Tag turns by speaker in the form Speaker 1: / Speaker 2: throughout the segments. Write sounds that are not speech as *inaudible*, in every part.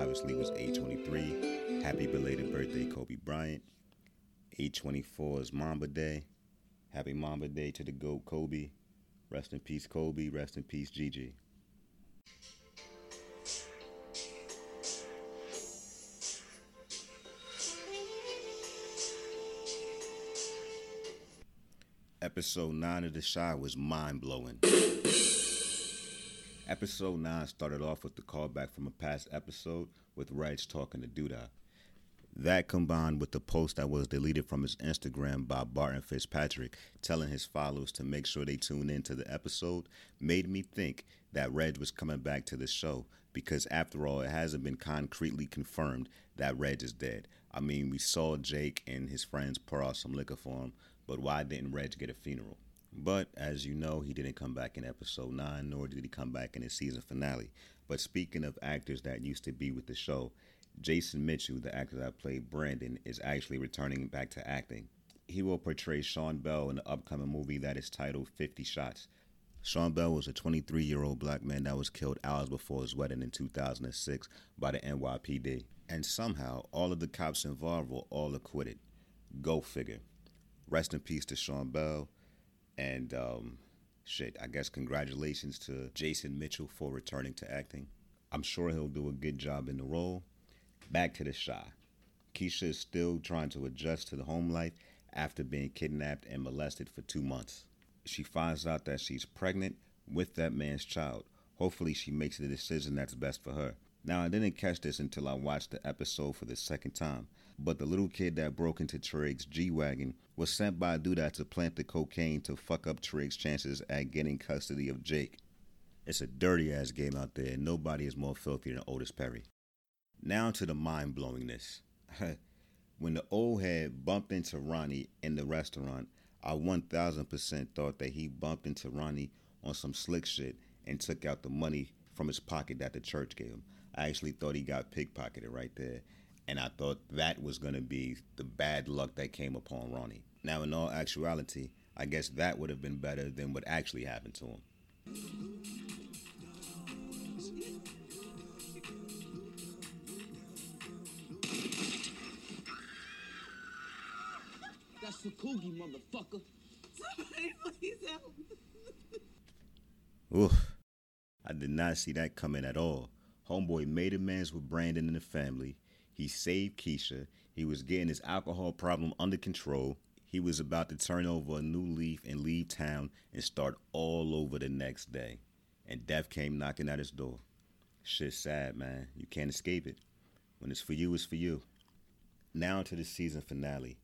Speaker 1: obviously was 823. Happy belated birthday, Kobe Bryant. 824 is Mamba Day. Happy Mamba Day to the GOAT Kobe. Rest in peace, Kobe. Rest in peace, Gigi. Episode 9 of The Chi was mind blowing. Episode 9 started off with the callback from a past episode with Reg talking to Douda. That combined with the post that was deleted from his Instagram by Barton Fitzpatrick telling his followers to make sure they tune in to the episode made me think that Reg was coming back to the show because after all it hasn't been concretely confirmed that Reg is dead. I mean we saw Jake and his friends pour out some liquor for him, but why didn't Reg get a funeral? But as you know, he didn't come back in episode 9, nor did he come back in his season finale. But speaking of actors that used to be with the show, Jason Mitchell, the actor that played Brandon, is actually returning back to acting. He will portray Sean Bell in the upcoming movie that is titled 50 Shots. Sean Bell was a 23 year old black man that was killed hours before his wedding in 2006 by the NYPD. And somehow, all of the cops involved were all acquitted. Go figure. Rest in peace to Sean Bell. And um, shit, I guess congratulations to Jason Mitchell for returning to acting. I'm sure he'll do a good job in the role. Back to the Chi. Keisha is still trying to adjust to the home life after being kidnapped and molested for two months. She finds out that she's pregnant with that man's child. Hopefully, she makes the decision that's best for her. Now, I didn't catch this until I watched the episode for the second time, but the little kid that broke into Trig's G Wagon was sent by a dude to plant the cocaine to fuck up Trig's chances at getting custody of Jake. It's a dirty ass game out there, and nobody is more filthy than Otis Perry. Now to the mind blowingness. *laughs* when the old head bumped into Ronnie in the restaurant, I 1000% thought that he bumped into Ronnie on some slick shit and took out the money from his pocket that the church gave him. I actually thought he got pickpocketed right there. And I thought that was going to be the bad luck that came upon Ronnie. Now, in all actuality, I guess that would have been better than what actually happened to him.
Speaker 2: That's for Coogie, motherfucker.
Speaker 3: Somebody please help.
Speaker 1: Oof. I did not see that coming at all. Homeboy made amends with Brandon and the family. He saved Keisha. He was getting his alcohol problem under control. He was about to turn over a new leaf and leave town and start all over the next day. And death came knocking at his door. Shit's sad, man. You can't escape it. When it's for you, it's for you. Now to the season finale.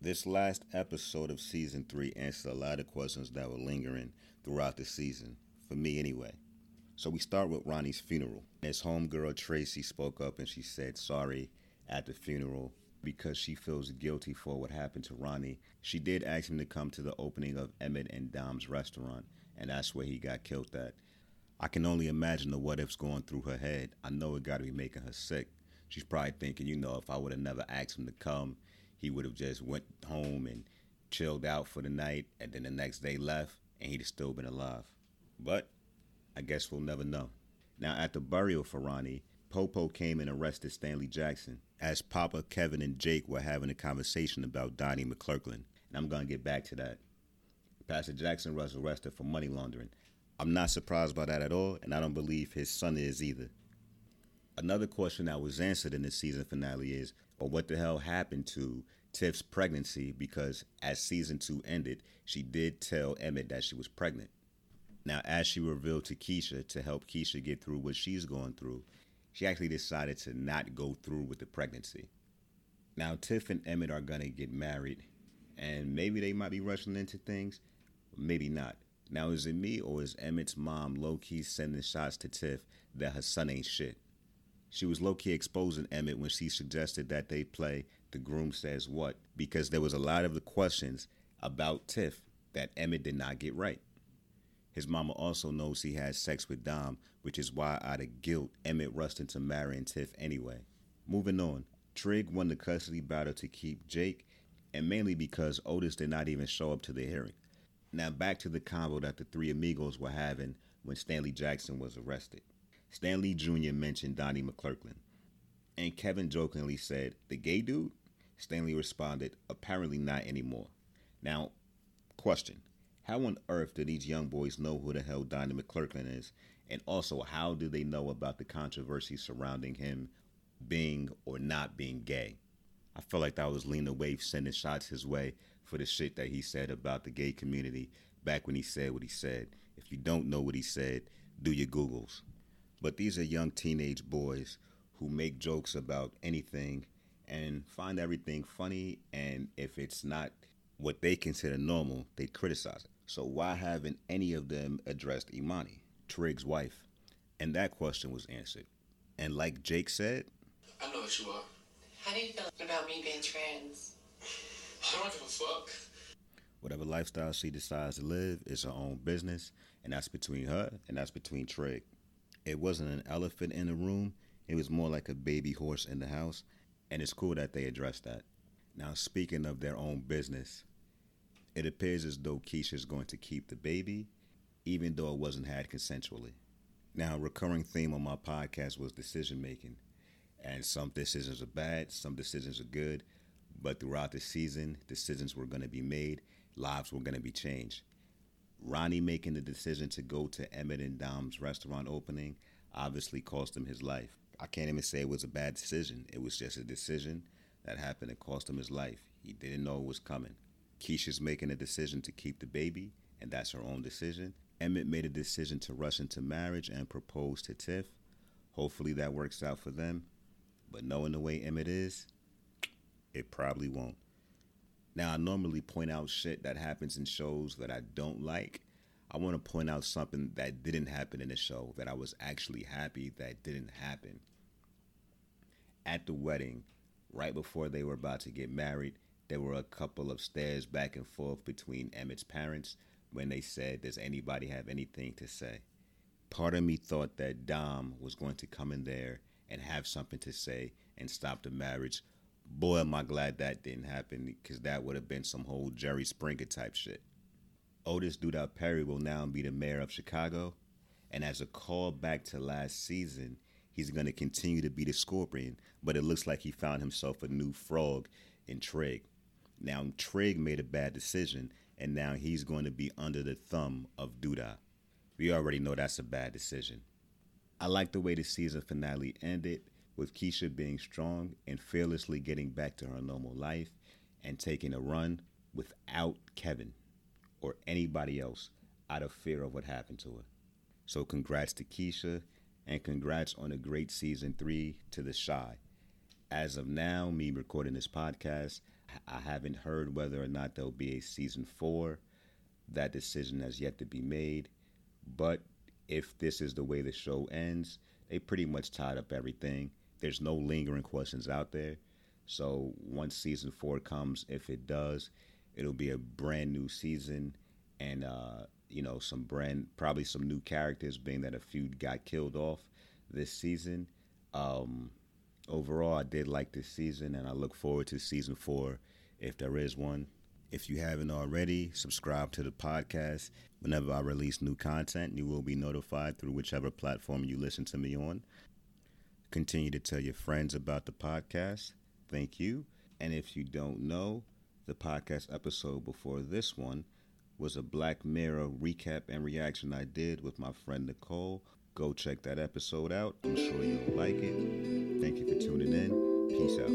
Speaker 1: This last episode of season three answered a lot of questions that were lingering throughout the season, for me anyway. So we start with Ronnie's funeral. His homegirl Tracy spoke up and she said sorry at the funeral because she feels guilty for what happened to Ronnie. She did ask him to come to the opening of Emmett and Dom's restaurant, and that's where he got killed at. I can only imagine the what ifs going through her head. I know it got to be making her sick. She's probably thinking, you know, if I would have never asked him to come, he would have just went home and chilled out for the night, and then the next day left, and he'd have still been alive. But I guess we'll never know. Now, at the burial for Ronnie, Popo came and arrested Stanley Jackson as Papa, Kevin, and Jake were having a conversation about Donnie McClurkin. And I'm going to get back to that. Pastor Jackson was arrested for money laundering. I'm not surprised by that at all, and I don't believe his son is either. Another question that was answered in the season finale is, well, what the hell happened to Tiff's pregnancy? Because as season two ended, she did tell Emmett that she was pregnant. Now, as she revealed to Keisha to help Keisha get through what she's going through, she actually decided to not go through with the pregnancy. Now, Tiff and Emmett are going to get married, and maybe they might be rushing into things, maybe not. Now, is it me or is Emmett's mom low key sending shots to Tiff that her son ain't shit? She was low key exposing Emmett when she suggested that they play The Groom Says What because there was a lot of the questions about Tiff that Emmett did not get right. His mama also knows he had sex with Dom, which is why, out of guilt, Emmett rushed into marrying Tiff anyway. Moving on, Trig won the custody battle to keep Jake, and mainly because Otis did not even show up to the hearing. Now back to the convo that the three amigos were having when Stanley Jackson was arrested. Stanley Jr. mentioned Donnie McClurkin. And Kevin jokingly said, The gay dude? Stanley responded, Apparently not anymore. Now, question How on earth do these young boys know who the hell Donnie McClurkin is? And also, how do they know about the controversy surrounding him being or not being gay? I felt like that was Lena Waithe sending shots his way for the shit that he said about the gay community back when he said what he said. If you don't know what he said, do your Googles. But these are young teenage boys who make jokes about anything and find everything funny. And if it's not what they consider normal, they criticize it. So why haven't any of them addressed Imani, Trig's wife? And that question was answered. And like Jake said,
Speaker 4: I know what you are.
Speaker 5: How do you feel about me being trans?
Speaker 4: I don't give a fuck.
Speaker 1: whatever lifestyle she decides to live is her own business, and that's between her and that's between Trig. It wasn't an elephant in the room, it was more like a baby horse in the house, and it's cool that they addressed that. Now, speaking of their own business, it appears as though Keisha is going to keep the baby, even though it wasn't had consensually. Now, a recurring theme on my podcast was decision making, and some decisions are bad, some decisions are good, but throughout the season, decisions were going to be made, lives were going to be changed. Ronnie making the decision to go to Emmett and Dom's restaurant opening obviously cost him his life. I can't even say it was a bad decision. It was just a decision that happened that cost him his life. He didn't know it was coming. Keisha's making a decision to keep the baby, and that's her own decision. Emmett made a decision to rush into marriage and propose to Tiff. Hopefully that works out for them. But knowing the way Emmett is, it probably won't. Now, I normally point out shit that happens in shows that I don't like. I want to point out something that didn't happen in the show that I was actually happy that didn't happen. At the wedding, right before they were about to get married, there were a couple of stares back and forth between Emmett's parents when they said, Does anybody have anything to say? Part of me thought that Dom was going to come in there and have something to say and stop the marriage. Boy, am I glad that didn't happen because that would have been some whole Jerry Springer type shit. Otis Douda Perry will now be the mayor of Chicago, and as a callback to last season, he's going to continue to be the Scorpion, but it looks like he found himself a new frog in Trig. Now, Trig made a bad decision, and now he's going to be under the thumb of Douda. We already know that's a bad decision. I like the way the season finale ended, with Keisha being strong and fearlessly getting back to her normal life and taking a run without Kevin or anybody else out of fear of what happened to her. So, congrats to Keisha and congrats on a great season three to The Chi. As of now, me recording this podcast, I haven't heard whether or not there'll be a season four. That decision has yet to be made. But if this is the way the show ends, they pretty much tied up everything. There's no lingering questions out there. So once season four comes, if it does, it'll be a brand new season and uh, you know some brand probably some new characters being that a few got killed off this season. Um, overall, I did like this season, and I look forward to season four if there is one. If you haven't already, subscribe to the podcast. Whenever I release new content, you will be notified through whichever platform you listen to me on. Continue to tell your friends about the podcast. Thank you. And if you don't know, the podcast episode before this one was a Black Mirror recap and reaction I did with my friend Nicole. Go check that episode out. I'm sure you'll like it. Thank you for tuning in. Peace out.